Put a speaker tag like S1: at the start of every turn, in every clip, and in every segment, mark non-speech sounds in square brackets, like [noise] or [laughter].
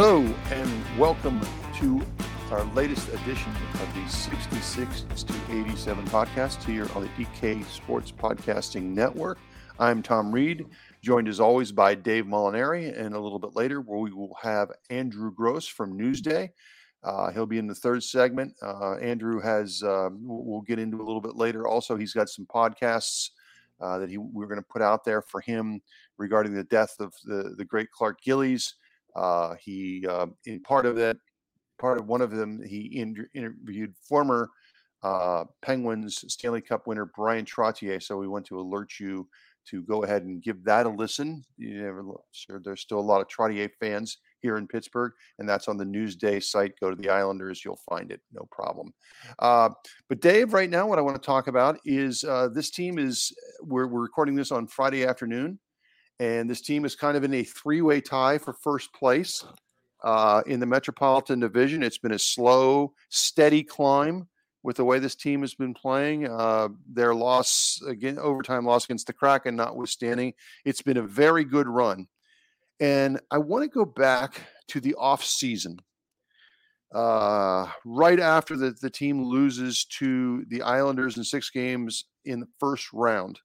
S1: Hello, and welcome to our latest edition of the 66 to 87 podcast here on the DK Sports Podcasting Network. I'm Tom Reed, joined as always by Dave Molinari, and a little bit later we will have Andrew Gross from Newsday. Uh, he'll be in the third segment. Uh, Andrew has, um, we'll get into a little bit later. Also, he's got some podcasts uh, that he we're going to put out there for him regarding the death of the, the great Clark Gillies. Uh, he, uh, in part of that, part of one of them, he inter- interviewed former uh, Penguins Stanley Cup winner Bryan Trottier. So we want to alert you to go ahead and give that a listen. You never, sure, there's still a lot of Trottier fans here in Pittsburgh, and that's on the Newsday site. Go to the Islanders, you'll find it, no problem. Uh, but Dave, right now, what I want to talk about is uh, this team is we're, we're recording this on Friday afternoon, and this team is kind of in a three-way tie for first place uh, in the Metropolitan Division. It's been a slow, steady climb with the way this team has been playing. Uh, their loss again, overtime loss against the Kraken, notwithstanding, it's been a very good run. And I want to go back to the off season. Uh, right after the, the team loses to the Islanders in six games in the first round.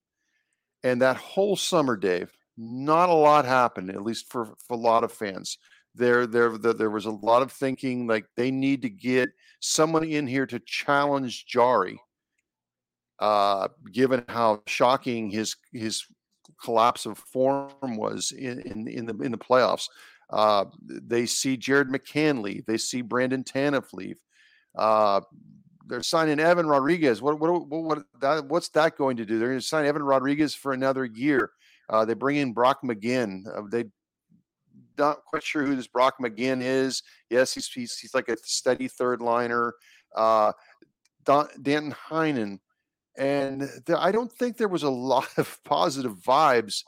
S1: And that whole summer, Dave, not a lot happened, at least for, for a lot of fans. There, there, there, was a lot of thinking like they need to get someone in here to challenge Jarry, Uh, given how shocking his his collapse of form was in in, in the in the playoffs. Uh, they see Jared McCann leave. They see Brandon Tanev leave. Uh, they're signing Evan Rodrigues. What what what, what that, what's that going to do? They're going to sign Evan Rodrigues for another year. Uh, they bring in Brock McGinn. Uh, they not quite sure who this Brock McGinn is. Yes, he's he's, he's like a steady third liner. Uh, Don, Danton Heinen and I don't think there was a [laughs] lot of positive vibes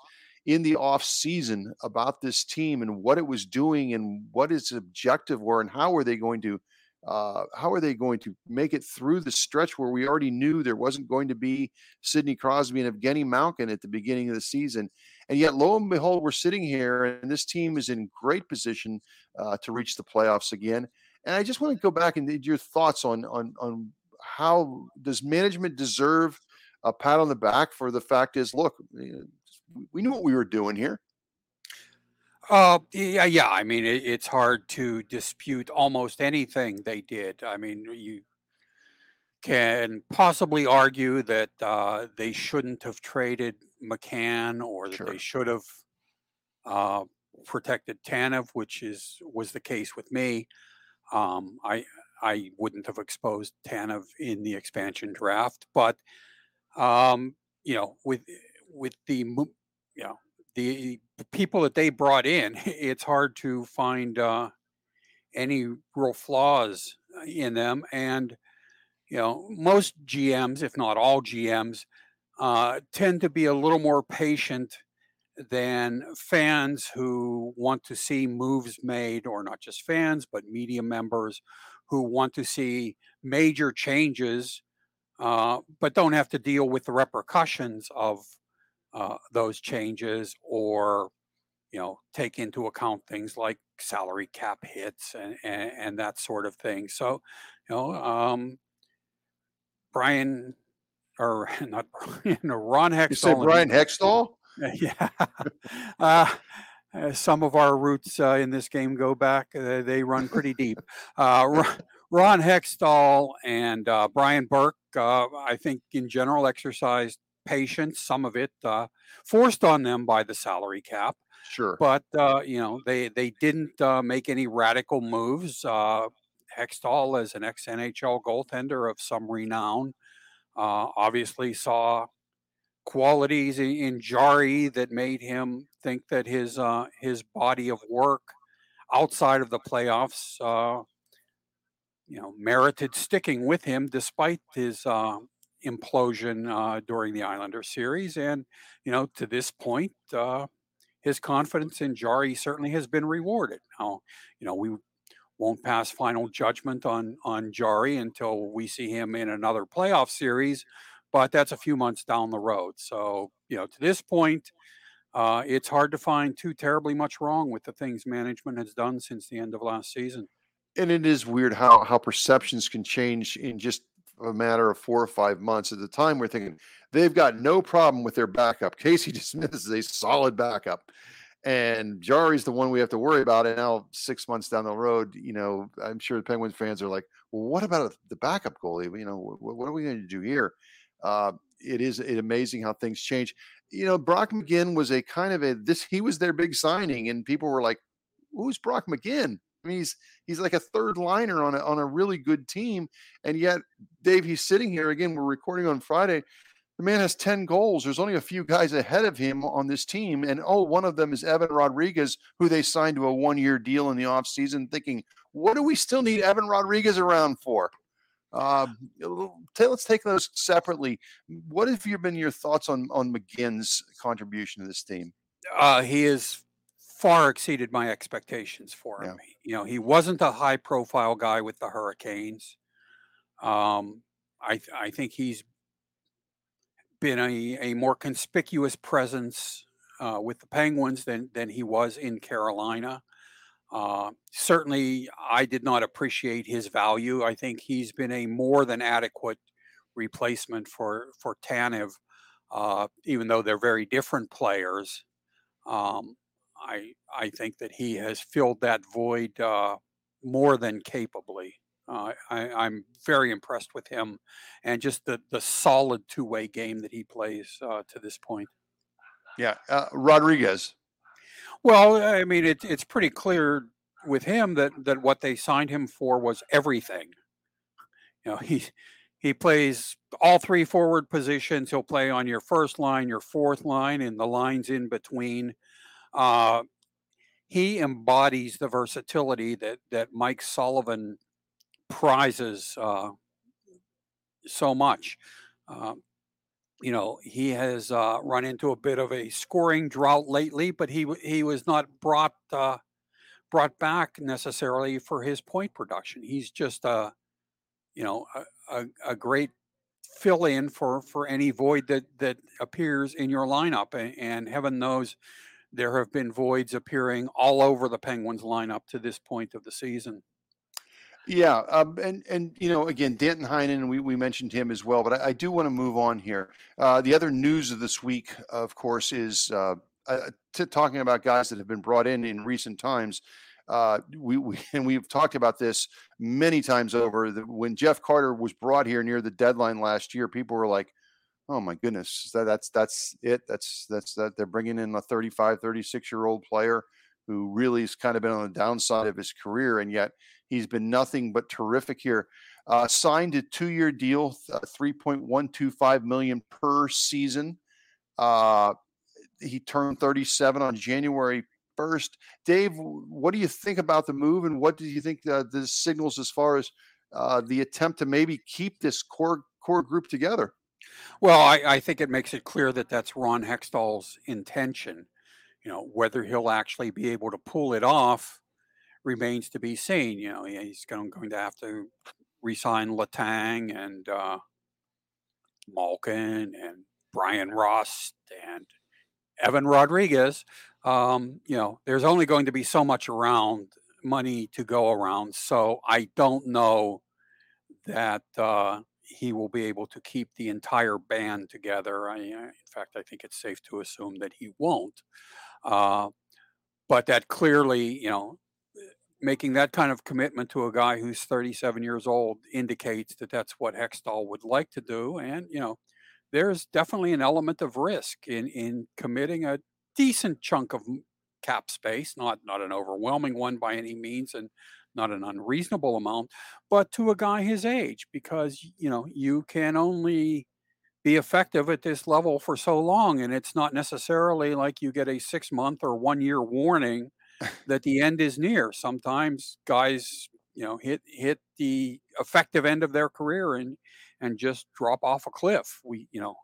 S1: in the off season about this team and what it was doing and what its objective were and how are they going to uh, how are they going to make it through the stretch where we already knew there wasn't going to be Sidney Crosby and Evgeny Malkin at the beginning of the season? And yet, lo and behold, we're sitting here and this team is in great position uh, to reach the playoffs again. And I just want to go back and your thoughts on on on how does management deserve a pat on the back for the fact is, look, we knew what we were doing here.
S2: Uh, yeah, yeah. I mean, it, it's hard to dispute almost anything they did. I mean, you can possibly argue that uh, they shouldn't have traded McCann, or that sure. they should have uh, protected Tanev, which is was the case with me. Um, I I wouldn't have exposed Tanev in the expansion draft, but um, you know, with with the you know the people that they brought in, [laughs] it's hard to find uh, any real flaws in them, and you know, most GMs, if not all GMs, uh, tend to be a little more patient than fans who want to see moves made, or not just fans, but media members who want to see major changes, uh, but don't have to deal with the repercussions of uh, those changes or you know take into account things like salary cap hits and, and, and that sort of thing. So, you know, um, Brian or [laughs] not Brian, Ron Hextall. You
S1: say Brian Hextall? [laughs]
S2: Yeah. uh, uh, some of our roots uh, in this game go back; uh, they run pretty deep. Uh, Ron Hextall and uh, Brian Burke, I think, in general, exercised patience. Some of it forced on them by the salary cap.
S1: Sure,
S2: but you know they they didn't make any radical moves. Hextall, as an ex NHL goaltender of some renown, obviously saw qualities in Jarry that made him think that his uh, his body of work outside of the playoffs, uh, you know, merited sticking with him despite his uh, implosion uh, during the Islander series. And you know, to this point, uh, his confidence in Jarry certainly has been rewarded. Now, you know, we won't pass final judgment on on Jarry until we see him in another playoff series but that's a few months down the road. So, you know, to this point, uh, it's hard to find too terribly much wrong with the things management has done since the end of last season.
S1: And it is weird how how perceptions can change in just a matter of four or five months. At the time, we're thinking they've got no problem with their backup. [laughs] Casey DeSmith is a solid backup, and Jarry's the one we have to worry about. And now, six months down the road, you know, I'm sure the Penguins fans are like, "Well, what about the backup goalie? You know, what, what are we going to do here?" Uh, it is amazing how things change. You know, Brock McGinn was a kind of a this. He was their big signing, and people were like, "Who's Brock McGinn?" I mean, he's he's like a third liner on a on a really good team, and yet Dave, he's sitting here again. We're recording on Friday. The man has 10 goals. There's only a few guys ahead of him on this team. And oh, one of them is Evan Rodrigues, who they signed to a one year deal in the offseason, thinking, what do we still need Evan Rodrigues around for? Uh, let's take those separately. What have you been your thoughts on on McGinn's contribution to this team?
S2: Uh, he has far exceeded my expectations for him. Yeah. You know, he wasn't a high profile guy with the Hurricanes. Um, I th- I think he's been a, a more conspicuous presence uh, with the Penguins than than he was in Carolina. Uh, certainly, I did not appreciate his value. I think he's been a more than adequate replacement for for Tanev, uh, even though they're very different players. Um, I I think that he has filled that void uh, more than capably. Uh, I, am very impressed with him, and just the the solid two way game that he plays uh, to this point.
S1: Yeah, uh, Rodrigues.
S2: Well, I mean, it, it's pretty clear with him that that what they signed him for was everything. You know, [laughs] he he plays all three forward positions. He'll play on your first line, your fourth line, and the lines in between. Uh, he embodies the versatility that that Mike Sullivan prizes uh, so much. Uh, you know, he has uh, run into a bit of a scoring drought lately, but he he was not brought uh, brought back necessarily for his point production. He's just a you know a, a, a great fill in for for any void that that appears in your lineup, and, and heaven knows there have been voids appearing all over the Penguins lineup to this point of the season.
S1: Yeah, um, and and you know, again, Danton Heinen, we, we mentioned him as well, but I, I do want to move on here. Uh, the other news of this week, of course, is uh, uh, t- talking about guys that have been brought in in recent times. Uh, we, we [laughs] and we've talked about this many times over. The, when Jeff Carter was brought here near the deadline last year, people were like, "Oh my goodness, that, that's that's it. That's that's that they're bringing in a 35, 36 year old player." who really has kind of been on the downside of his career, and yet he's been nothing but terrific here. Uh, signed a two-year deal, uh, 3.125 million per season. Uh, he turned 37 on January 1st. Dave, what do you think about the move, and what do you think uh, this signals as far as uh, the attempt to maybe keep this core core group together?
S2: Well, I, I think it makes it clear that that's Ron Hextall's intention. You know, whether he'll actually be able to pull it off remains to be seen. You know, he's going, going to have to resign Letang and uh, Malkin and Bryan Rust and Evan Rodrigues. Um, you know, there's only going to be so much around money to go around. So I don't know that uh, he will be able to keep the entire band together. I, in fact, I think it's safe to assume that he won't. Uh, but that clearly, you know, making that kind of commitment to a guy who's 37 years old indicates that that's what Hextall would like to do. And, you know, there's definitely an element of risk in, in committing a decent chunk of cap space, not, not an overwhelming one by any means, and not an unreasonable amount, but to a guy his age, because, you know, you can only be effective at this level for so long. And it's not necessarily like you get a six month or one year warning [laughs] that the end is near. Sometimes guys, you know, hit hit the effective end of their career and and just drop off a cliff. We, you know,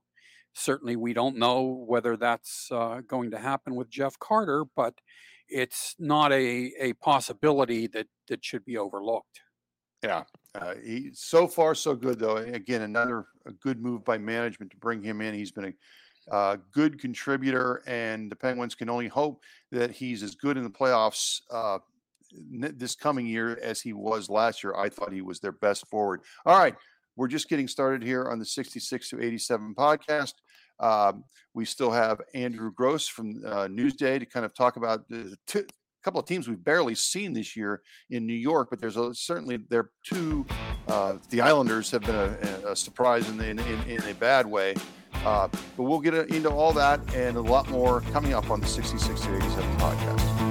S2: certainly we don't know whether that's uh, going to happen with Jeff Carter, but it's not a a possibility that that should be overlooked.
S1: Yeah, uh, he so far so good though. Again, another good move by management to bring him in. He's been a uh, good contributor, and the Penguins can only hope that he's as good in the playoffs uh, this coming year as he was last year. I thought he was their best forward. All right, we're just getting started here on the 66 to 87 podcast. Um, we still have Andrew Gross from uh, Newsday to kind of talk about the couple of teams we've barely seen this year in New York, but there's a, certainly there two. Uh, the Islanders have been a, a surprise in, in, in, in, a bad way. Uh, but we'll get into all that and a lot more coming up on the 66 to 87 podcast.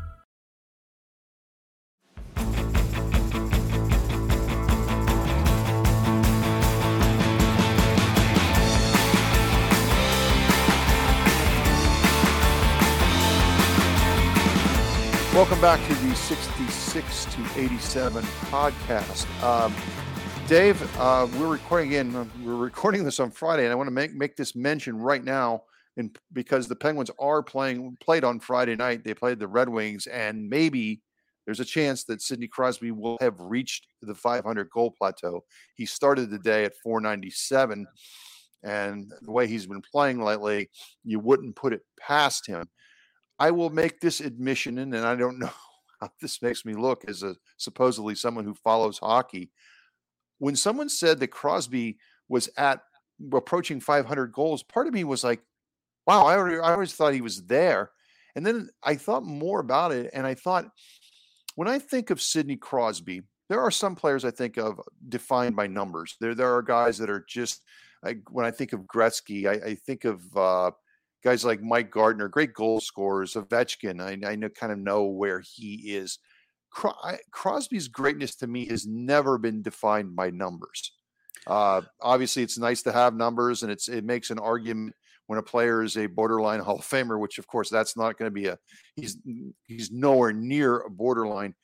S1: Welcome back to the 66 to 87 podcast. Um, Dave, uh, we're recording again. We're recording this on Friday, and I want to make make this mention right now, in, because the Penguins are playing played on Friday night. They played the Red Wings, and maybe there's a chance that Sidney Crosby will have reached the 500 goal plateau. He started the day at 497, and the way he's been playing lately, you wouldn't put it past him. I will make this admission, and I don't [laughs] know how this makes me look as a supposedly someone who follows hockey. When someone said that Crosby was at approaching 500 goals, part of me was like, "Wow, I, already, I always thought he was there." And then I thought more about it, and I thought, when I think of Sidney Crosby, there are some players I think of defined by numbers. There, there are guys that are just like when I think of Gretzky, I, I think of uh, guys like Mike Gartner, great goal scorers, Ovechkin. I, I know, kind of know where he is. Crosby's greatness to me has never been defined by numbers. Uh, obviously, it's nice to have numbers, and it's it makes an argument when a player is a borderline Hall of Famer, which of course that's not going to be a he's he's nowhere near a borderline.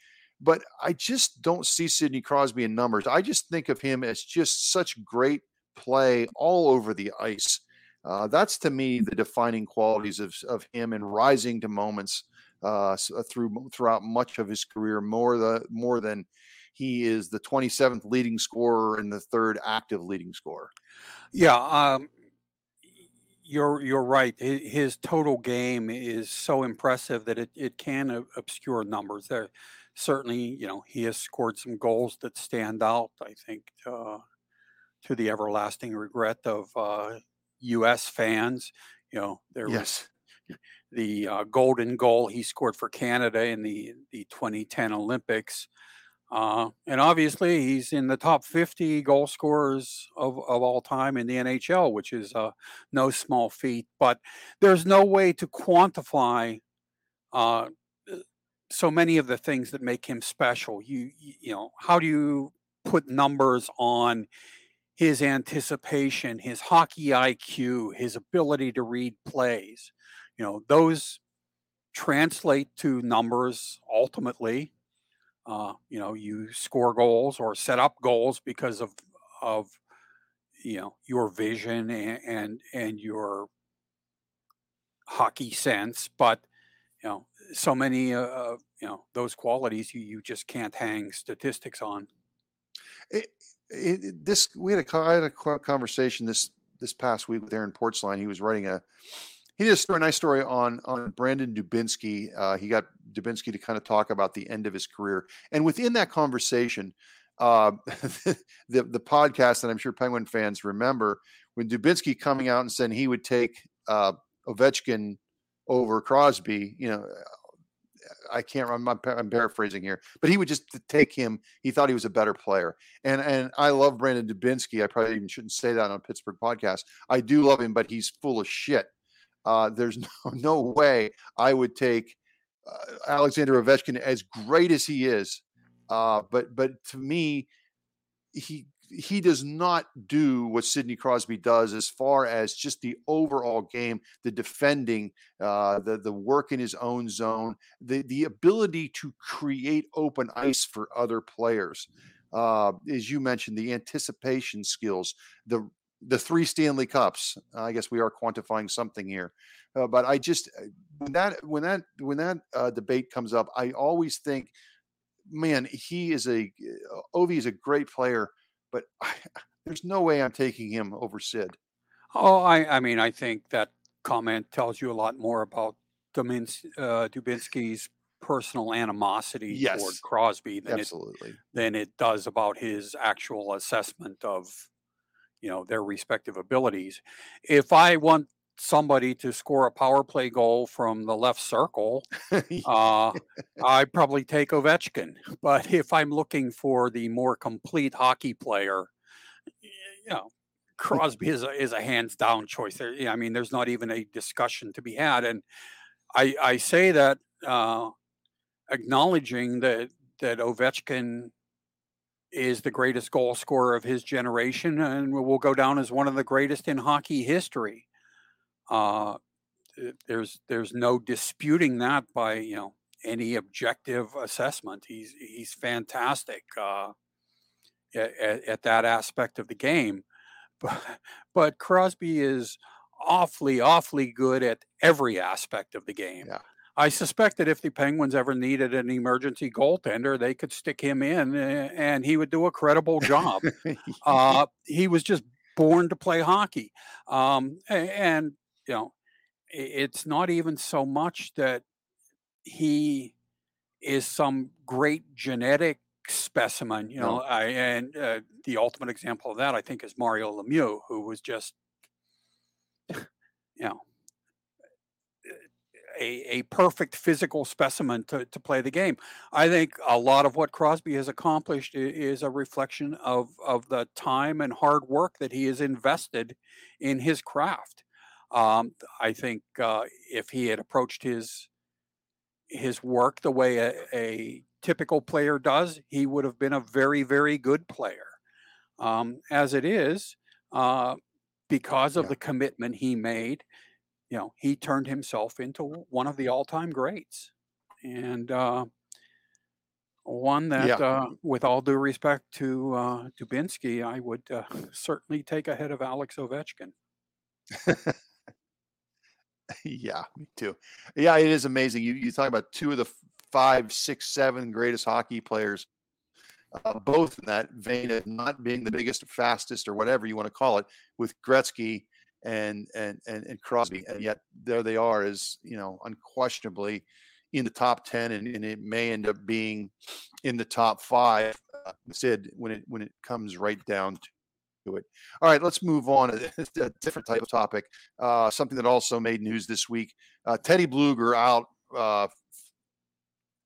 S1: But I just don't see Sidney Crosby in numbers. I just think of him as just such great play all over the ice. Uh, that's to me the defining qualities of, of him and rising to moments uh, uh, through throughout much of his career, more the more than he is the 27th leading scorer and the third active leading scorer.
S2: Yeah, um, you're you're right. His total game is so impressive that it, it can obscure numbers. There, certainly, you know, he has scored some goals that stand out. I think uh, to the everlasting regret of uh, U.S. fans. You know, there
S1: yes.
S2: was the uh, golden goal he scored for Canada in the the 2010 Olympics. Uh, and obviously, he's in the top 50 goal scorers of, of all time in the NHL, which is uh, no small feat. But there's no way to quantify uh, so many of the things that make him special. You, you know, how do you put numbers on his anticipation, his hockey IQ, his ability to read plays. You know, those translate to numbers ultimately. Uh, you know, you score goals or set up goals because of of you know your vision and and, and your hockey sense, but you know so many uh, you know those qualities you, you just can't hang statistics on.
S1: It, it, this we had a, I had a conversation this this past week with Aaron Portzline. He was writing a he did a story, nice story on on Brandon Dubinsky. Uh, he got Dubinsky to kind of talk about the end of his career, and within that conversation, uh, [laughs] the the podcast that I'm sure Penguin fans remember when Dubinsky coming out and saying he would take uh, Ovechkin over Crosby. You know, I can't. I'm, I'm paraphrasing here, but he would just take him. He thought he was a better player, and and I love Brandon Dubinsky. I probably even shouldn't say that on a Pittsburgh podcast. I do love him, but he's full of shit. Uh, there's [laughs] no, no way I would take uh, Alexander Ovechkin as great as he is. Uh, but but to me, he he does not do what Sidney Crosby does as far as just the overall game, the defending, uh, the the work in his own zone, the the ability to create open ice for other players. Uh, as you mentioned, the anticipation skills, the the three Stanley Cups. I guess we are quantifying something here, uh, but I just uh, when that when that when that uh, debate comes up, I always think, man, he is a uh, Ovi is a great player but I, [laughs] there's no way I'm taking him over Sid.
S2: Oh, I, I mean, I think that comment tells you a lot more about Domins, uh, Dubinsky's personal animosity
S1: yes.
S2: toward Crosby than
S1: Absolutely.
S2: it, than it does about his actual assessment of, you know, their respective abilities. If I want somebody to score a power play goal from the left circle, [laughs] uh, I'd probably take Ovechkin. [laughs] But if I'm looking for the more complete hockey player, you know, Crosby is a, is a hands down choice. There, I mean, there's not even a discussion to be had. And I, I say that uh, acknowledging that that Ovechkin is the greatest goal scorer of his generation and will go down as one of the greatest in hockey history. Uh, there's there's no disputing that by you know any objective assessment. He's he's fantastic uh, at, at, that aspect of the game, [laughs] but but Crosby is awfully awfully good at every aspect of the game.
S1: Yeah.
S2: I suspect that if the Penguins ever needed an emergency goaltender, they could stick him in and he would do a credible job. [laughs] uh, he was just born to play hockey. Um, and you know, it's not even so much that he is some great genetic specimen. You know, no. I, and uh, the ultimate example of that, I think, is Mario Lemieux, who was just, you know, a, a perfect physical specimen to, to play the game. I think a lot of what Crosby has accomplished is a reflection of, of the time and hard work that he has invested in his craft. Um, I think uh, if he had approached his his work the way a, a, typical player does, he would have been a very, very good player. Um, as it is, uh, because of yeah. the commitment he made, you know, he turned himself into one of the all-time greats, and uh, one that,
S1: yeah.
S2: uh, with all due respect to uh, Dubinsky, I would uh, [laughs] certainly take ahead of Alex Ovechkin. [laughs] [laughs]
S1: yeah, me too. Yeah, it is amazing. You you talk about two of the five, six, seven greatest hockey players, uh, both in that vein of not being the biggest, fastest, or whatever you want to call it, with Gretzky and and and, and Crosby, and yet there they are, as you know, unquestionably in the top ten, and, and it may end up being in the top five. Uh, Sid, when it when it comes right down to it. All right, let's move on to [laughs] a different type of topic. Uh, something that also made news this week. Uh, Teddy Blueger out uh,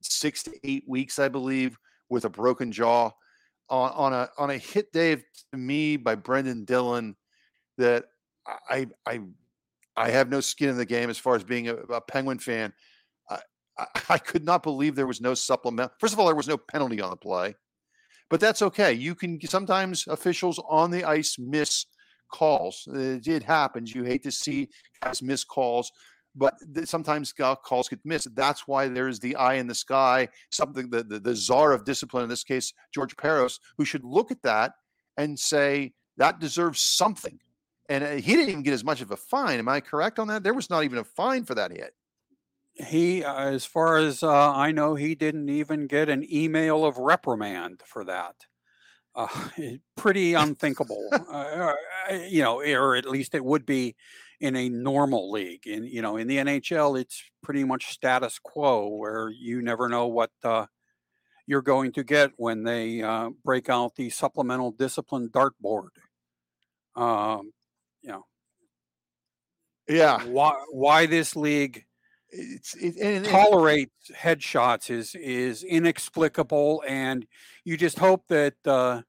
S1: six to eight weeks, I believe, with a broken jaw on, on a on a hit day to me by Brendan Dillon that I I I have no skin in the game as far as being a, a Penguin fan. I, I [laughs] could not believe there was no supplement. First of all, there was no penalty on the play but that's okay. You can sometimes officials on the ice miss calls. It, happens. You hate to see guys miss calls, but sometimes calls get missed. That's why there's the eye in the sky, something the, the, the czar of discipline, in this case, George Parros, who should look at that and say that deserves something. And uh, he didn't even get as much of a fine. Am I correct on that? There was not even a fine for that hit
S2: he, uh, as far as uh, I know, he didn't even get an email of reprimand for that. Uh, [laughs] pretty unthinkable, [laughs] uh, uh, you know, or at least it would be in a normal league. In you know, in the NHL, it's pretty much status quo, where you never know what uh, you're going to get when they break out the supplemental discipline dartboard. Um, you know,
S1: yeah.
S2: Why? Why this league?
S1: It's it, and,
S2: tolerates headshots is is inexplicable, and you just hope that uh,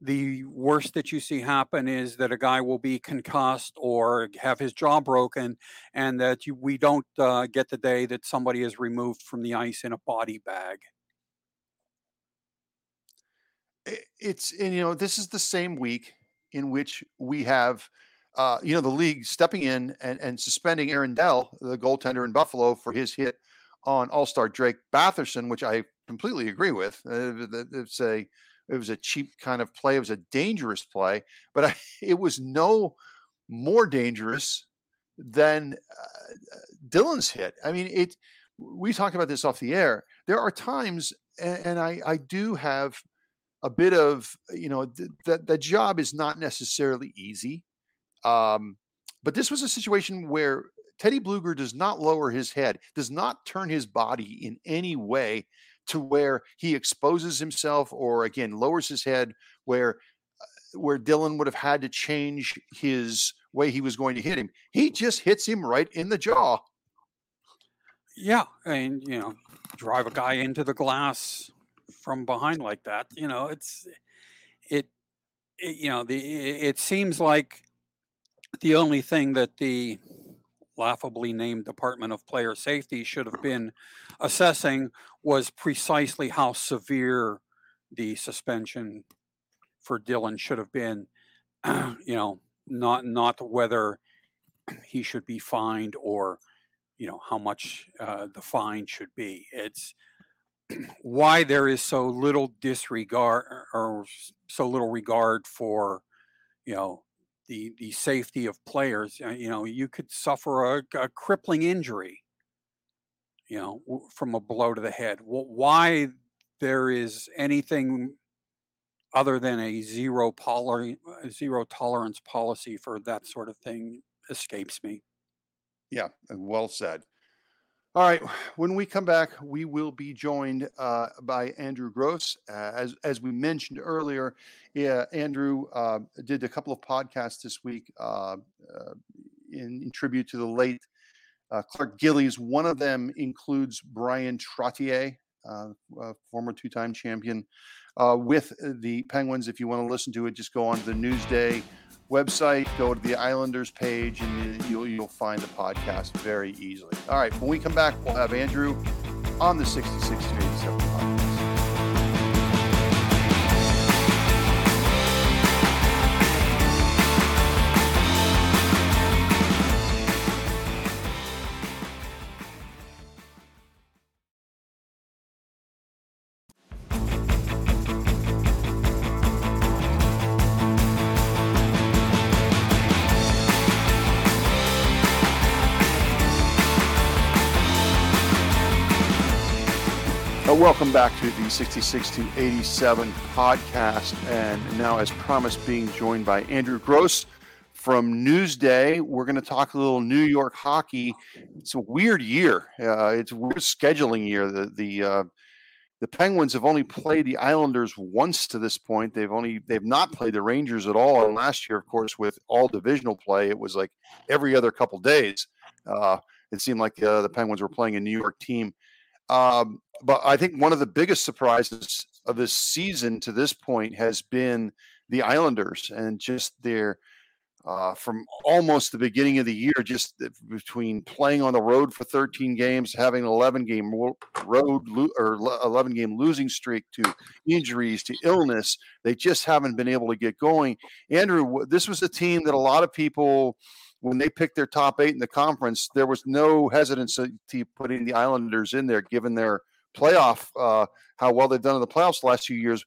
S2: the worst that you see happen is that a guy will be concussed or have his jaw broken, and that you, we don't uh, get the day that somebody is removed from the ice in a body bag.
S1: It's and you know this is the same week in which we have. Uh, you know the league stepping in and, and suspending Aaron Dell, the goaltender in Buffalo, for his hit on All Star Drake Batherson, which I completely agree with. Uh, it's a it was a cheap kind of play. It was a dangerous play, but I, [laughs] it was no more dangerous than uh, Dillon's hit. I mean, it. We talked about this off the air. There are times, and, and I I do have a bit of you know th- that that job is not necessarily easy. Um, but this was a situation where Teddy Blueger does not lower his head, does not turn his body in any way to where he exposes himself or again lowers his head where uh, where Dillon would have had to change his way he was going to hit him. He just hits him right in the jaw.
S2: Yeah, and you know, drive a guy into the glass from behind like that. You know, it's it, it you know, the it seems like the only thing that the laughably named Department of Player Safety should have been assessing was precisely how severe the suspension for Dillon should have been. [clears throat] you know, not not whether he should be fined or you know how much uh, the fine should be. It's [clears throat] why there is so little disregard or so little regard for you know the the safety of players. Uh, you know, you could suffer a, a crippling injury. You know, from a blow to the head. why there is anything other than a zero polar zero tolerance policy for that sort of thing escapes me.
S1: Yeah, well said. All right. When we come back, we will be joined uh, by Andrew Gross. Uh, as as we mentioned earlier, yeah, Andrew uh, did a couple of podcasts this week uh, uh, in, in, tribute to the late uh, Clark Gillies. One of them includes Bryan Trottier, former two-time champion with the Penguins. If you want to listen to it, just go on to the Newsday website, go to the Islanders page, and you'll, you'll find the podcast very easily. All right, when we come back, we'll have Andrew on the 66 to 87 podcast. Welcome back to the 66 to 87 podcast. And now, as promised, being joined by Andrew Gross from Newsday. We're going to talk a little New York hockey. It's a weird year. Uh, it's a weird scheduling year. The the uh, the Penguins have only played the Islanders once to this point. They've only they've not played the Rangers at all. And last year, of course, with all divisional play, it was like every other couple days. Uh, it seemed like uh, the Penguins were playing a New York team. Um, but I think one of the biggest surprises of this season to this point has been the Islanders and just their uh, from almost the beginning of the year, just between playing on the road for 13 games, having an 11 game road lo- or 11 game losing streak, to injuries, to illness, they just haven't been able to get going. Andrew, this was a team that a lot of people when they picked their top eight in the conference, there was no hesitancy putting the Islanders in there, given their playoff, uh, how well they've done in the playoffs the last few years.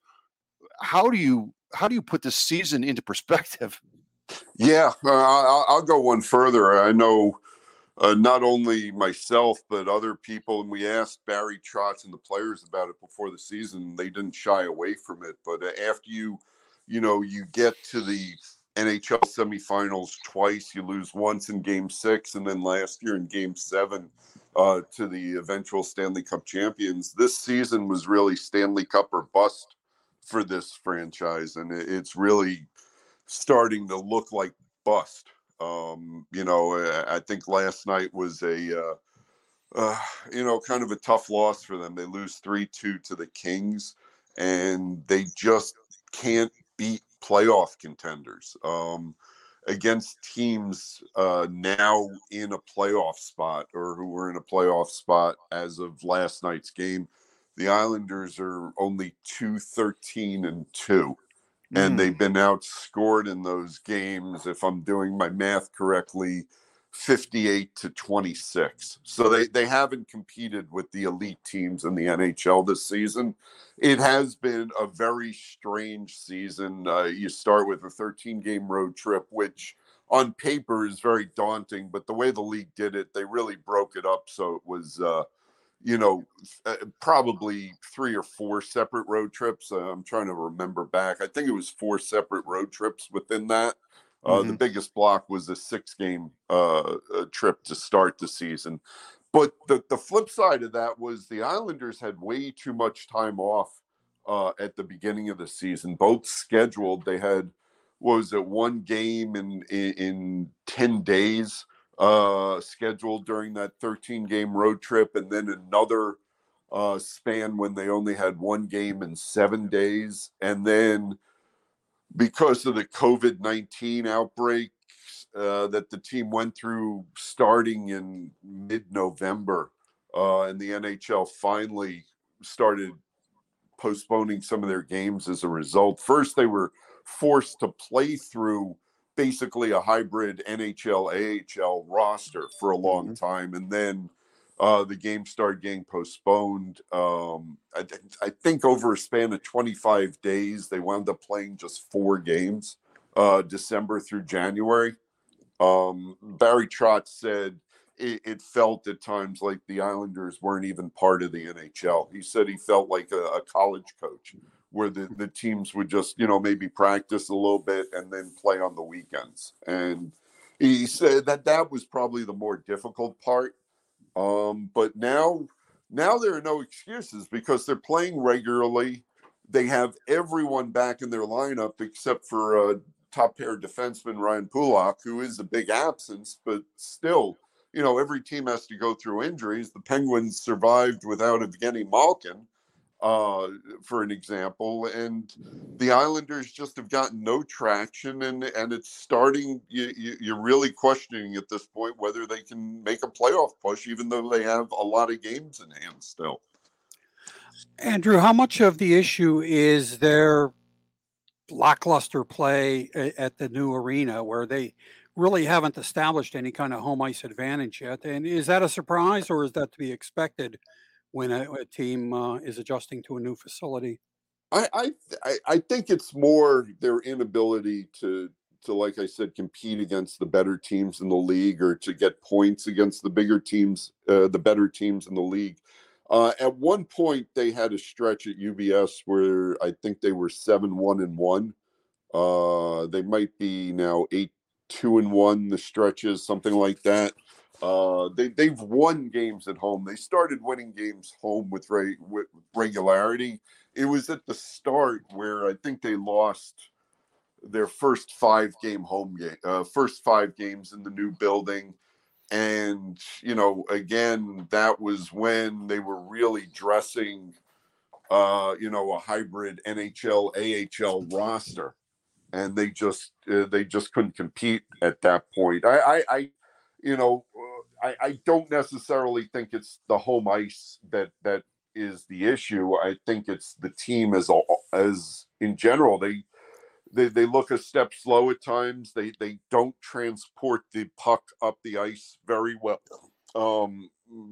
S1: How do you how do you put this season into perspective?
S3: Yeah, uh, I'll, I'll, go one further. I know uh, not only myself but other people, and we asked Barry Trotz and the players about it before the season. They didn't shy away from it, but uh, after you, you know, you get to the NHL semifinals twice. You lose once in game six, and then last year in game seven uh, to the eventual Stanley Cup champions. This season was really Stanley Cup or bust for this franchise, and it's really starting to look like bust. Um, you know, I think last night was a, uh, uh, you know, kind of a tough loss for them. They lose 3 2 to the Kings, and they just can't beat playoff contenders um, against teams uh, now in a playoff spot or who were in a playoff spot as of last night's game. The Islanders are only 213 and 2 and
S1: Mm.
S3: they've been outscored in those games if i'm doing my math correctly 58 to 26 so they they haven't competed with the elite teams in the nhl this season it has been a very strange season uh, you start with a 13 game road trip which on paper is very daunting but the way the league did it they really broke it up so it was uh, you know, uh, probably three or four separate road trips. Uh, I'm trying to remember back. I think it was four separate road trips within that. Uh, The biggest block was a six game uh, uh, trip to start the season. But the, the flip side of that was the Islanders had way too much time off uh, at the beginning of the season, both scheduled. They had, was it, one game in, in, in 10 days uh, scheduled during that 13 game road trip, and then another uh, span when they only had one game in seven days. And then because of the COVID 19 outbreak uh, that the team went through starting in mid November, uh, and the NHL finally started postponing some of their games as a result. First, they were forced to play through basically a hybrid NHL AHL roster for a long time, and then uh, the game started getting postponed. Um, I, th- I think over a span of 25 days, they wound up playing just four games, uh, December through January. Um, Barry Trotz said it, it felt at times like the Islanders weren't even part of the NHL. He said he felt like a, a college coach where the, the teams would just, you know, maybe practice a little bit and then play on the weekends. And he said that that was probably the more difficult part. Um, but now, now there are no excuses because they're playing regularly. They have everyone back in their lineup except for uh, top pair defenseman Ryan Pulock, who is a big absence, but still, you know, every team has to go through injuries. The Penguins survived without Evgeny Malkin, uh, for an example, and the Islanders just have gotten no traction, and and it's starting. You, you, you're really questioning at this point whether they can make a playoff push, even though they have a lot of games in hand still.
S2: Andrew, how much of the issue is their lackluster play at the new arena where they really haven't established any kind of home ice advantage yet? And is that a surprise or is that to be expected when a, a team uh, is adjusting to a new facility?
S3: I, I I think it's more their inability to to like I said compete against the better teams in the league or to get points against the bigger teams, uh, the better teams in the league. Uh, at one point, they had a stretch at UBS where I think they were seven one and one. Uh, they might be now eight two and one. The stretches, something like that. Uh, they they've won games at home. They started winning games home with, re- with regularity it was at the start where I think they lost their first five game home game, uh, first five games in the new building. And, you know, again, that was when they were really dressing, uh, you know, a hybrid NHL AHL roster. And they just, uh, they just couldn't compete at that point. I, I, I you know, I, I don't necessarily think it's the home ice that, that is the issue. I think it's the team as a, as in general. They they they look a step slow at times. They they don't transport the puck up the ice very well. Um,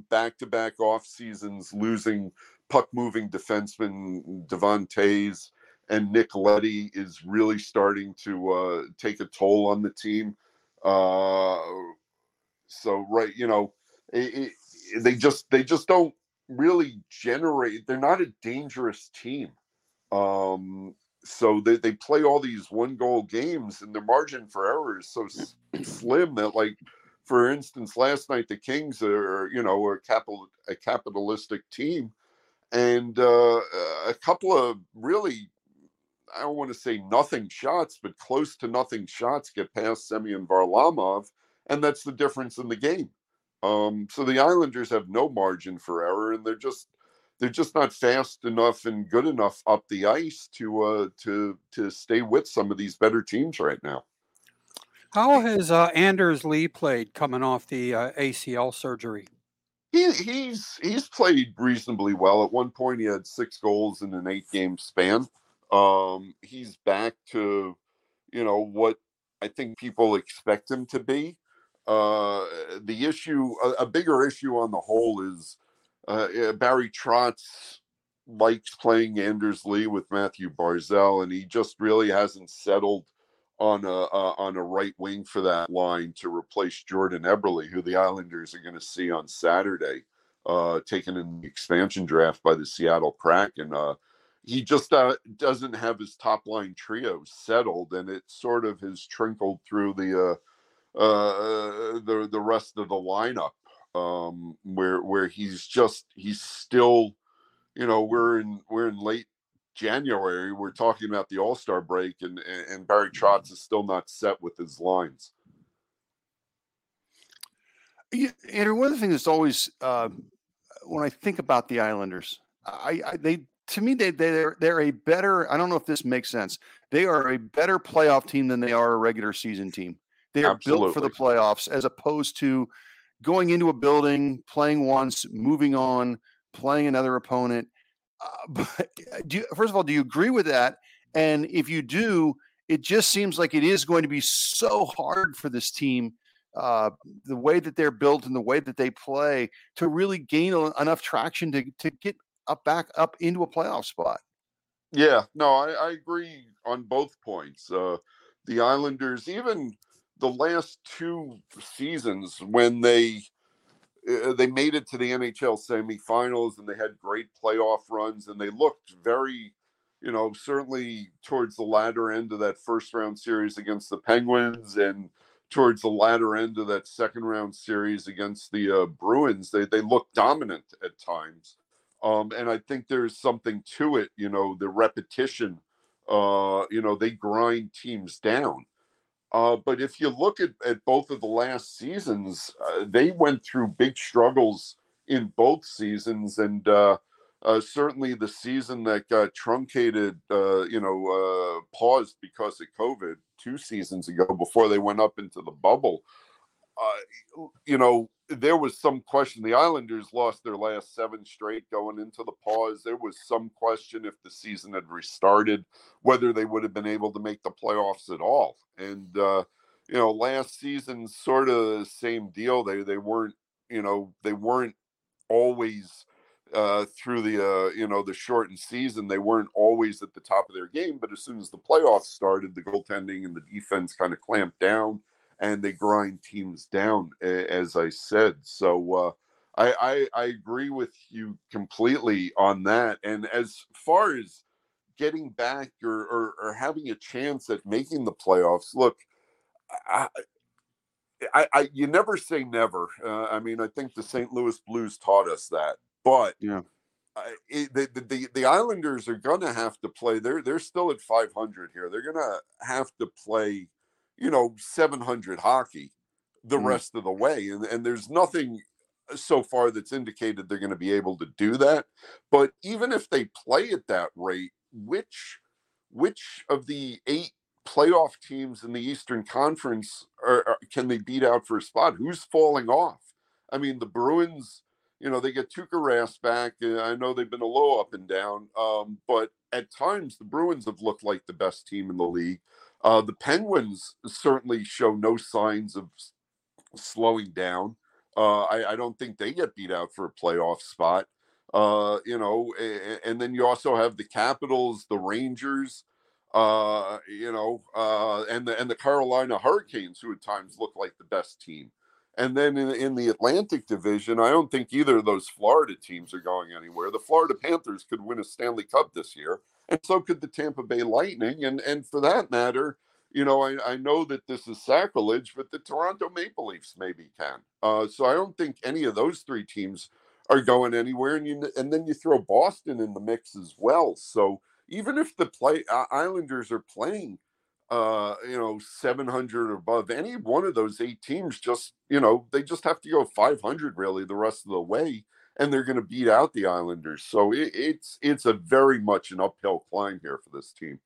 S3: back to back off seasons, losing puck moving defenseman Devon Toews and Nick Leddy is really starting to uh, take a toll on the team. Uh, so right, you know, it, it, they just they just don't really generate they're not a dangerous team. Um so they, they play all these one goal games and the margin for error is so slim that like for instance last night the kings are you know a capital a capitalistic team. And uh a couple of really i don't want to say nothing shots but close to nothing shots get past semyon varlamov and that's the difference in the game um, so the Islanders have no margin for error, and they're just they're just not fast enough and good enough up the ice to uh, to to stay with some of these better teams right now.
S2: How has uh, Anders Lee played coming off the uh, ACL surgery?
S3: He, he's he's played reasonably well. At one point, he had six goals in an eight game span. Um, he's back to, you know, what I think people expect him to be. Uh, the issue, a, a bigger issue on the whole, is uh, Barry Trotz likes playing Anders Lee with Mathew Barzal, and he just really hasn't settled on a uh, on a right wing for that line to replace Jordan Eberle, who the Islanders are going to see on Saturday, uh, taken in the expansion draft by the Seattle Kraken. Uh, he just uh, doesn't have his top line trio settled, and it sort of has trickled through the uh, uh, the the rest of the lineup, um, where where he's just he's still, you know, we're in we're in late January. We're talking about the All Star break, and and Barry Trotz is still not set with his lines.
S1: Yeah, Andrew, one of the things that's always uh, when I think about the Islanders, I, I they to me they they're they're a better. I don't know if this makes sense. They are a better playoff team than they are a regular season team. They are Absolutely. built for the playoffs as opposed to going into a building, playing once, moving on, playing another opponent. Uh, [laughs] but do you, first of all, do you agree with that? And if you do, it just seems like it is going to be so hard for this team uh, the way that they're built and the way that they play to really gain a, enough traction to to get up back up into a playoff spot.
S3: Yeah, no, I, I agree on both points. Uh, the Islanders, even the last two seasons when they uh, they made it to the NHL semifinals and they had great playoff runs and they looked very, you know, certainly towards the latter end of that first round series against the Penguins and towards the latter end of that second round series against the uh, Bruins, they they look dominant at times. Um, and I think there's something to it, you know, the repetition. Uh, you know, they grind teams down. Uh, but if you look at, at both of the last seasons, uh, they went through big struggles in both seasons, and uh, uh certainly the season that got truncated, uh, you know, uh, paused because of COVID two seasons ago before they went up into the bubble. You know, there was some question. The Islanders lost their last seven straight going into the pause. There was some question if the season had restarted, whether they would have been able to make the playoffs at all. And uh, you know, last season, sort of the same deal. They they weren't, you know, they weren't always uh, through the uh, you know the shortened season. They weren't always at the top of their game, but as soon as the playoffs started, the goaltending and the defense kind of clamped down and they grind teams down, as I said. So uh, I, I, I agree with you completely on that. And as far as getting back or, or, or having a chance at making the playoffs, look, I, I, I, you never say never. Uh, I mean, I think the St. Louis Blues taught us that. But
S1: yeah,
S3: uh, it, the, the the Islanders are going to have to play. They're they're still at 500 here. They're going to have to play you know 700 hockey the mm. rest of the way and and there's nothing so far that's indicated they're going to be able to do that but even if they play at that rate which which of the eight playoff teams in the eastern conference are, are, can they beat out for a spot who's falling off i mean the bruins you know they get Tuukka Rask back i know they've been a little up and down um, but at times the bruins have looked like the best team in the league uh, the Penguins certainly show no signs of slowing down. Uh, I, I, don't think they get beat out for a playoff spot. Uh, you know, and, and, then you also have the Capitals, the Rangers, uh, you know, uh, and the and the Carolina Hurricanes, who at times look like the best team. And then in, in the Atlantic Division, I don't think either of those Florida teams are going anywhere. The Florida Panthers could win a Stanley Cup this year and so could the Tampa Bay Lightning. And and for that matter, you know, I, I know that this is sacrilege, but the Toronto Maple Leafs maybe can. Uh, so I don't think any of those three teams are going anywhere. And you and then you throw Boston in the mix as well. So even if the play uh, Islanders are playing, uh, you know, 700 or above, any one of those eight teams just, you know, they just have to go 500 really the rest of the way and they're going to beat out the Islanders. So it, it's it's a very much an uphill climb here for this team.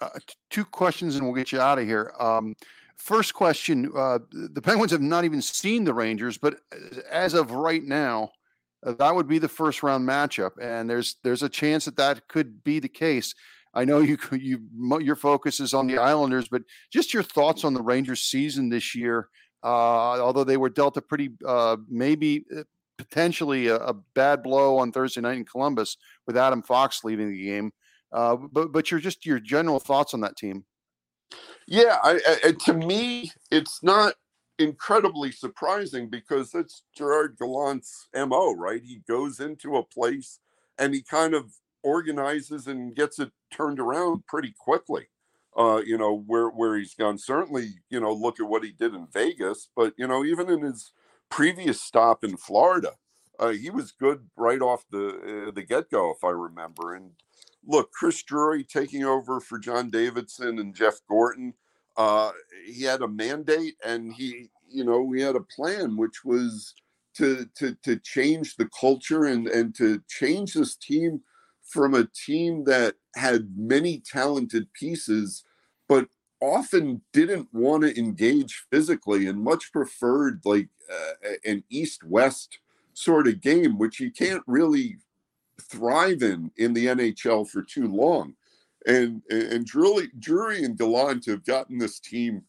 S1: Uh, two questions, and we'll get you out of here. Um, first question: uh, The Penguins have not even seen the Rangers, but uh, as of right now, uh, that would be the first round matchup, and there's there's a chance that that could be the case. I know you you your focus is on the Islanders, but just your thoughts on the Rangers season this year. Uh, although they were dealt a pretty uh, maybe potentially a, a, bad blow on Thursday night in Columbus with Adam Fox leaving the game. Uh, but but your just your general thoughts on that team.
S3: Yeah, I, I, to me, it's not incredibly surprising because that's Gerard Gallant's mo. Right, he goes into a place and he kind of organizes and gets it turned around pretty quickly. Uh, you know where where he's gone. Certainly, you know, look at what he did in Vegas, but you know, even in his previous stop in Florida, uh, he was good right off the uh, the get go, if I remember. And look, Chris Drury taking over for John Davidson and Jeff Gorton. Uh, he had a mandate, and he, you know, he had a plan, which was to to to change the culture and and to change this team from a team that had many talented pieces, but often didn't want to engage physically and much preferred like uh, an east west sort of game, which you can't really thrive in in the NHL for too long. And and Drury, Drury and Gallant have gotten this team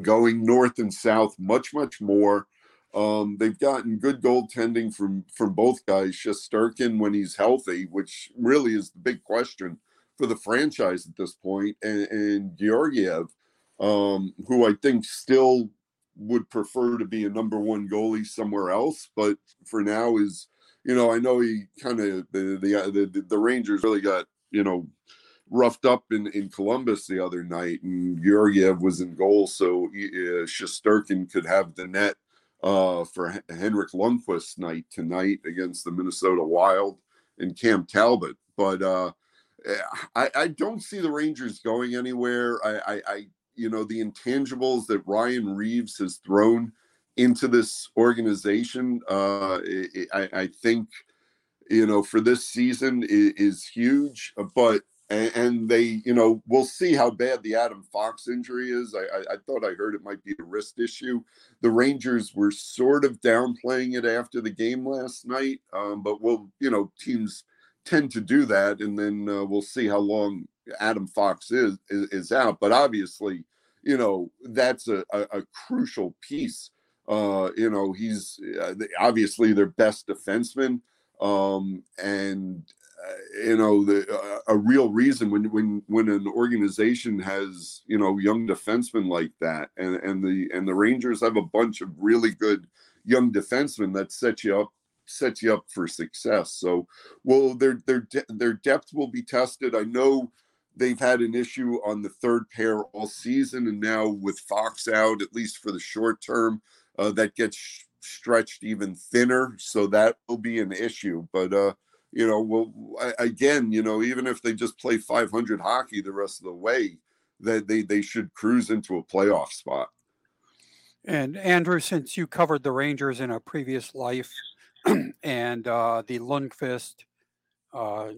S3: going north and south much much more. Um, they've gotten good goaltending from from both guys. Shesterkin when he's healthy, which really is the big question for the franchise at this point, and, and Georgiev, um, who I think still would prefer to be a number one goalie somewhere else, but for now is, you know, I know he kind of the, the the the Rangers really got you know roughed up in in Columbus the other night, and Georgiev was in goal, so uh, could have the net uh, for Henrik Lundqvist night tonight against the Minnesota Wild and Cam Talbot, but. uh I, I don't see the Rangers going anywhere. I, I, I, you know, the intangibles that Ryan Reaves has thrown into this organization, uh, I, I think, you know, for this season is, is huge. But and, they, you know, we'll see how bad the Adam Fox injury is. I, I, I, thought I heard it might be a wrist issue. The Rangers were sort of downplaying it after the game last night, um, but we'll, you know, teams tend to do that, and then uh, we'll see how long Adam Fox is, is, is out. But obviously, you know that's a, a, a crucial piece. Uh, you know, he's uh, obviously their best defenseman, um, and uh, you know the uh, a real reason when when when an organization has you know young defensemen like that, and and the and the Rangers have a bunch of really good young defensemen that set you up sets you up for success. So, well, their their their depth will be tested. I know they've had an issue on the third pair all season, and now with Fox out, at least for the short term, uh, that gets stretched even thinner. So that will be an issue. But uh, you know, well, again, you know, even if they just play 500 hockey the rest of the way, that they they should cruise into a playoff spot.
S2: And Andrew, since you covered the Rangers in a previous life, [clears throat] and uh, the Lundqvist uh,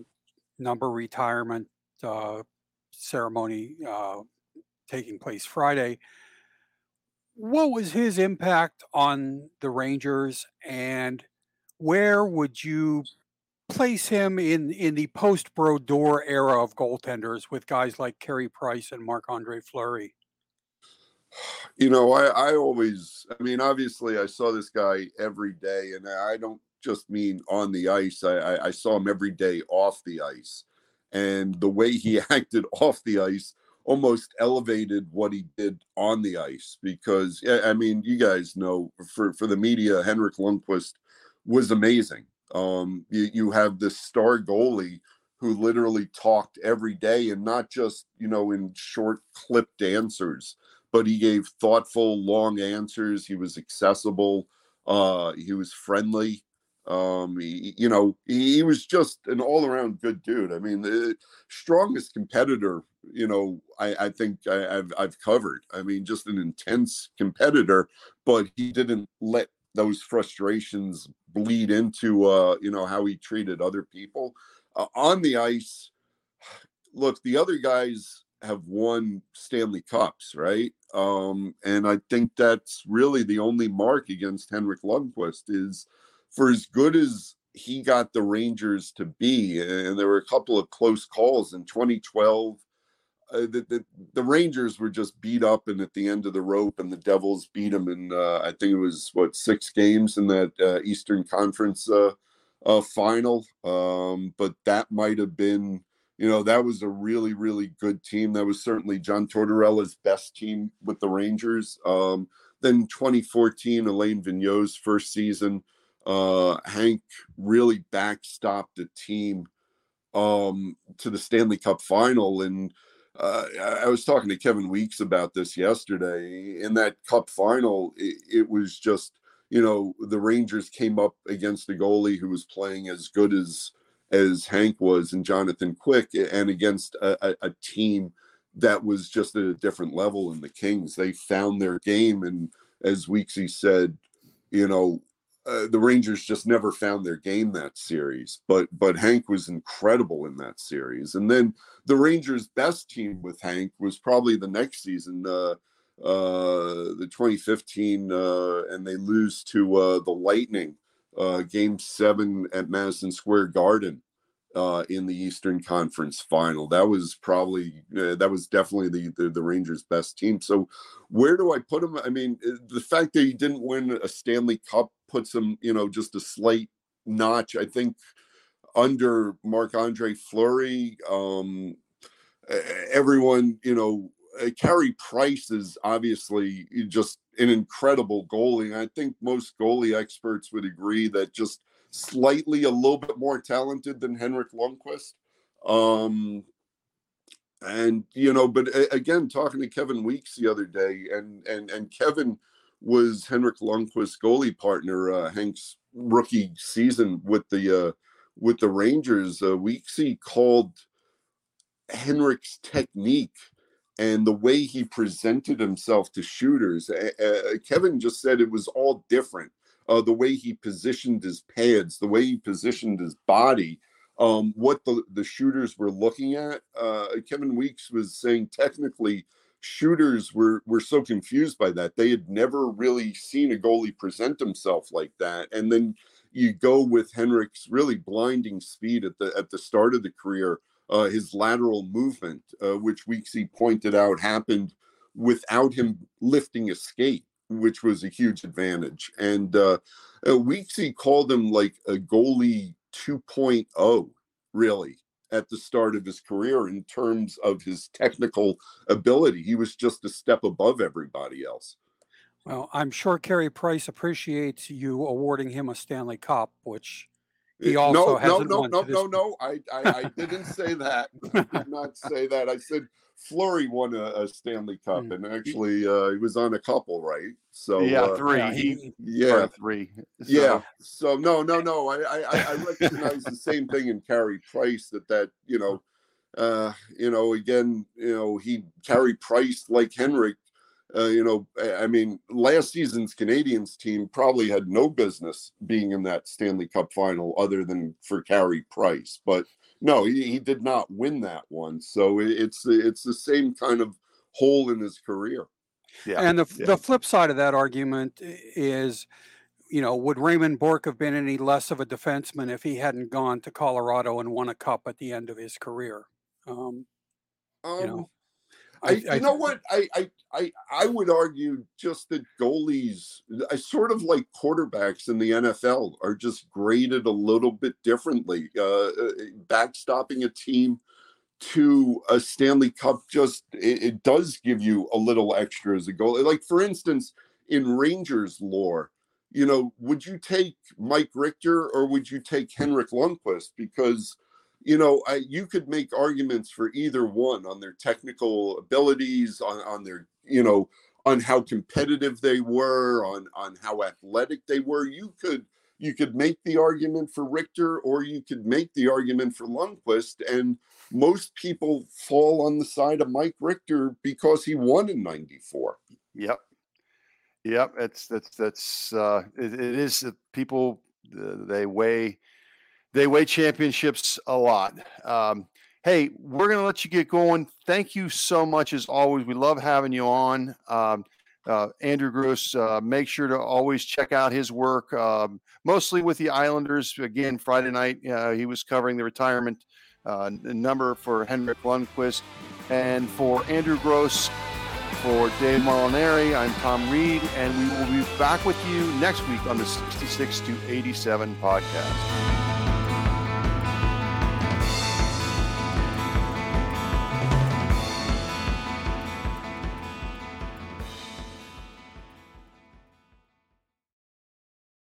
S2: number retirement uh, ceremony uh, taking place Friday. What was his impact on the Rangers, and where would you place him in in the post Brodeur era of goaltenders with guys like Carey Price and Marc Andre Fleury?
S3: You know, I, I always, I mean, obviously, I saw this guy every day, and I don't just mean on the ice. I, I, I saw him every day off the ice, and the way he [laughs] acted off the ice almost elevated what he did on the ice. Because, I mean, you guys know for for the media, Henrik Lundqvist was amazing. Um, you, you have this star goalie who literally talked every day and not just you know in short clipped answers but he gave thoughtful, long answers. He was accessible. Uh, he was friendly. Um, he, you know, he, he was just an all-around good dude. I mean, the strongest competitor, you know, I, I think I, have I've covered. I mean, just an intense competitor, but he didn't let those frustrations bleed into uh, you know how he treated other people uh, on the ice. [sighs] Look, the other guys have won Stanley Cups, right? Um, and I think that's really the only mark against Henrik Lundqvist is for as good as he got the Rangers to be, and there were a couple of close calls in 2012. Uh, the, the, the Rangers were just beat up and at the end of the rope, and the Devils beat them in uh, I think it was what six games in that uh, Eastern Conference uh, uh, final. Um, but that might have been you know, that was a really, really good team. That was certainly John Tortorella's best team with the Rangers. Um, then 2014, Alain Vigneault's first season, uh, Hank really backstopped the team um, to the Stanley Cup final. And uh, I was talking to Kevin Weeks about this yesterday. In that Cup final, it, it was just, you know, the Rangers came up against a goalie who was playing as good as – as Hank was and Jonathan Quick, and against a, a, team that was just at a different level in the Kings. They found their game, and as Weeksy said, you know, uh, the Rangers just never found their game that series. But but Hank was incredible in that series, and then the Rangers' best team with Hank was probably the next season. Uh, uh, the 2015, uh, and they lose to uh, the Lightning uh, game seven at Madison Square Garden uh, in the Eastern Conference Final. That was probably uh, that was definitely the, the, the Rangers' best team. So where do I put him? I mean, uh, the fact that he didn't win a Stanley Cup puts him, you know, just a slight notch. I think under Marc Andre Fleury, um, everyone, you know, Carey Price is obviously just an incredible goalie. I think most goalie experts would agree that just slightly a little bit more talented than Henrik Lundqvist. Um, and you know, but again, talking to Kevin Weeks the other day, and and and Kevin was Henrik Lundqvist's goalie partner, uh, Hank's rookie season with the uh, with the Rangers. Uh, Weeksy called Henrik's technique and the way he presented himself to shooters. Uh, Kevin just said it was all different. Uh, the way he positioned his pads, the way he positioned his body, um, what the, the shooters were looking at. Uh, Kevin Weeks was saying technically shooters were were so confused by that. They had never really seen a goalie present himself like that. And then you go with Henrik's really blinding speed at the at the start of the career uh, his lateral movement, uh, which Weeksy pointed out happened without him lifting a skate, which was a huge advantage. And uh, uh Weeksy called him like a goalie 2.0, really, at the start of his career in terms of his technical ability. He was just a step above everybody else.
S2: Well, I'm sure Carey Price appreciates you awarding him a Stanley Cup, which he also
S3: no, no, no, no, no, no. I, I, I didn't say that. [laughs] I did not say that. I said Fleury won a, a Stanley Cup, mm. and actually, uh, he was on a couple, right?
S1: So yeah, uh, three. Yeah, he,
S3: yeah,
S1: three.
S3: So. Yeah. So no, no, no. I, I, I recognize the same thing in Carey Price that that you know, uh, you know, again, you know, he Carey Price like Henrik uh, you know, I mean, last season's Canadiens team probably had no business being in that Stanley Cup final other than for Carey Price. But no, he, he did not win that one. So it's it's the same kind of hole in his career.
S2: Yeah. And the, yeah. the flip side of that argument is, you know, would Raymond Bourque have been any less of a defenseman if he hadn't gone to Colorado and won a cup at the end of his career? Um,
S3: um, you know, I, I, you know what? I, I I I would argue just that goalies, I sort of like quarterbacks in the NFL, are just graded a little bit differently. Uh, uh, backstopping a team to a Stanley Cup just it, it does give you a little extra as a goalie. Like for instance, in Rangers lore, you know, would you take Mike Richter or would you take Henrik Lundqvist? Because you know, I, you could make arguments for either one on their technical abilities, on, on their, you know, on how competitive they were, on on how athletic they were. You could you could make the argument for Richter, or you could make the argument for Lundqvist, and most people fall on the side of Mike Richter because he won in '94.
S1: Yep. Yep, it's that's that's uh, it, it is people they weigh they weigh championships a lot. Um, hey, we're gonna let you get going. Thank you so much as always. We love having you on. Um, uh, Andrew Gross, uh, make sure to always check out his work, um, mostly with the Islanders. Again, Friday night, uh, he was covering the retirement uh, number for Henrik Lundqvist. And for Andrew Gross, for Dave Molinari, I'm Tom Reed, and we will be back with you next week on the 66 to 87 podcast.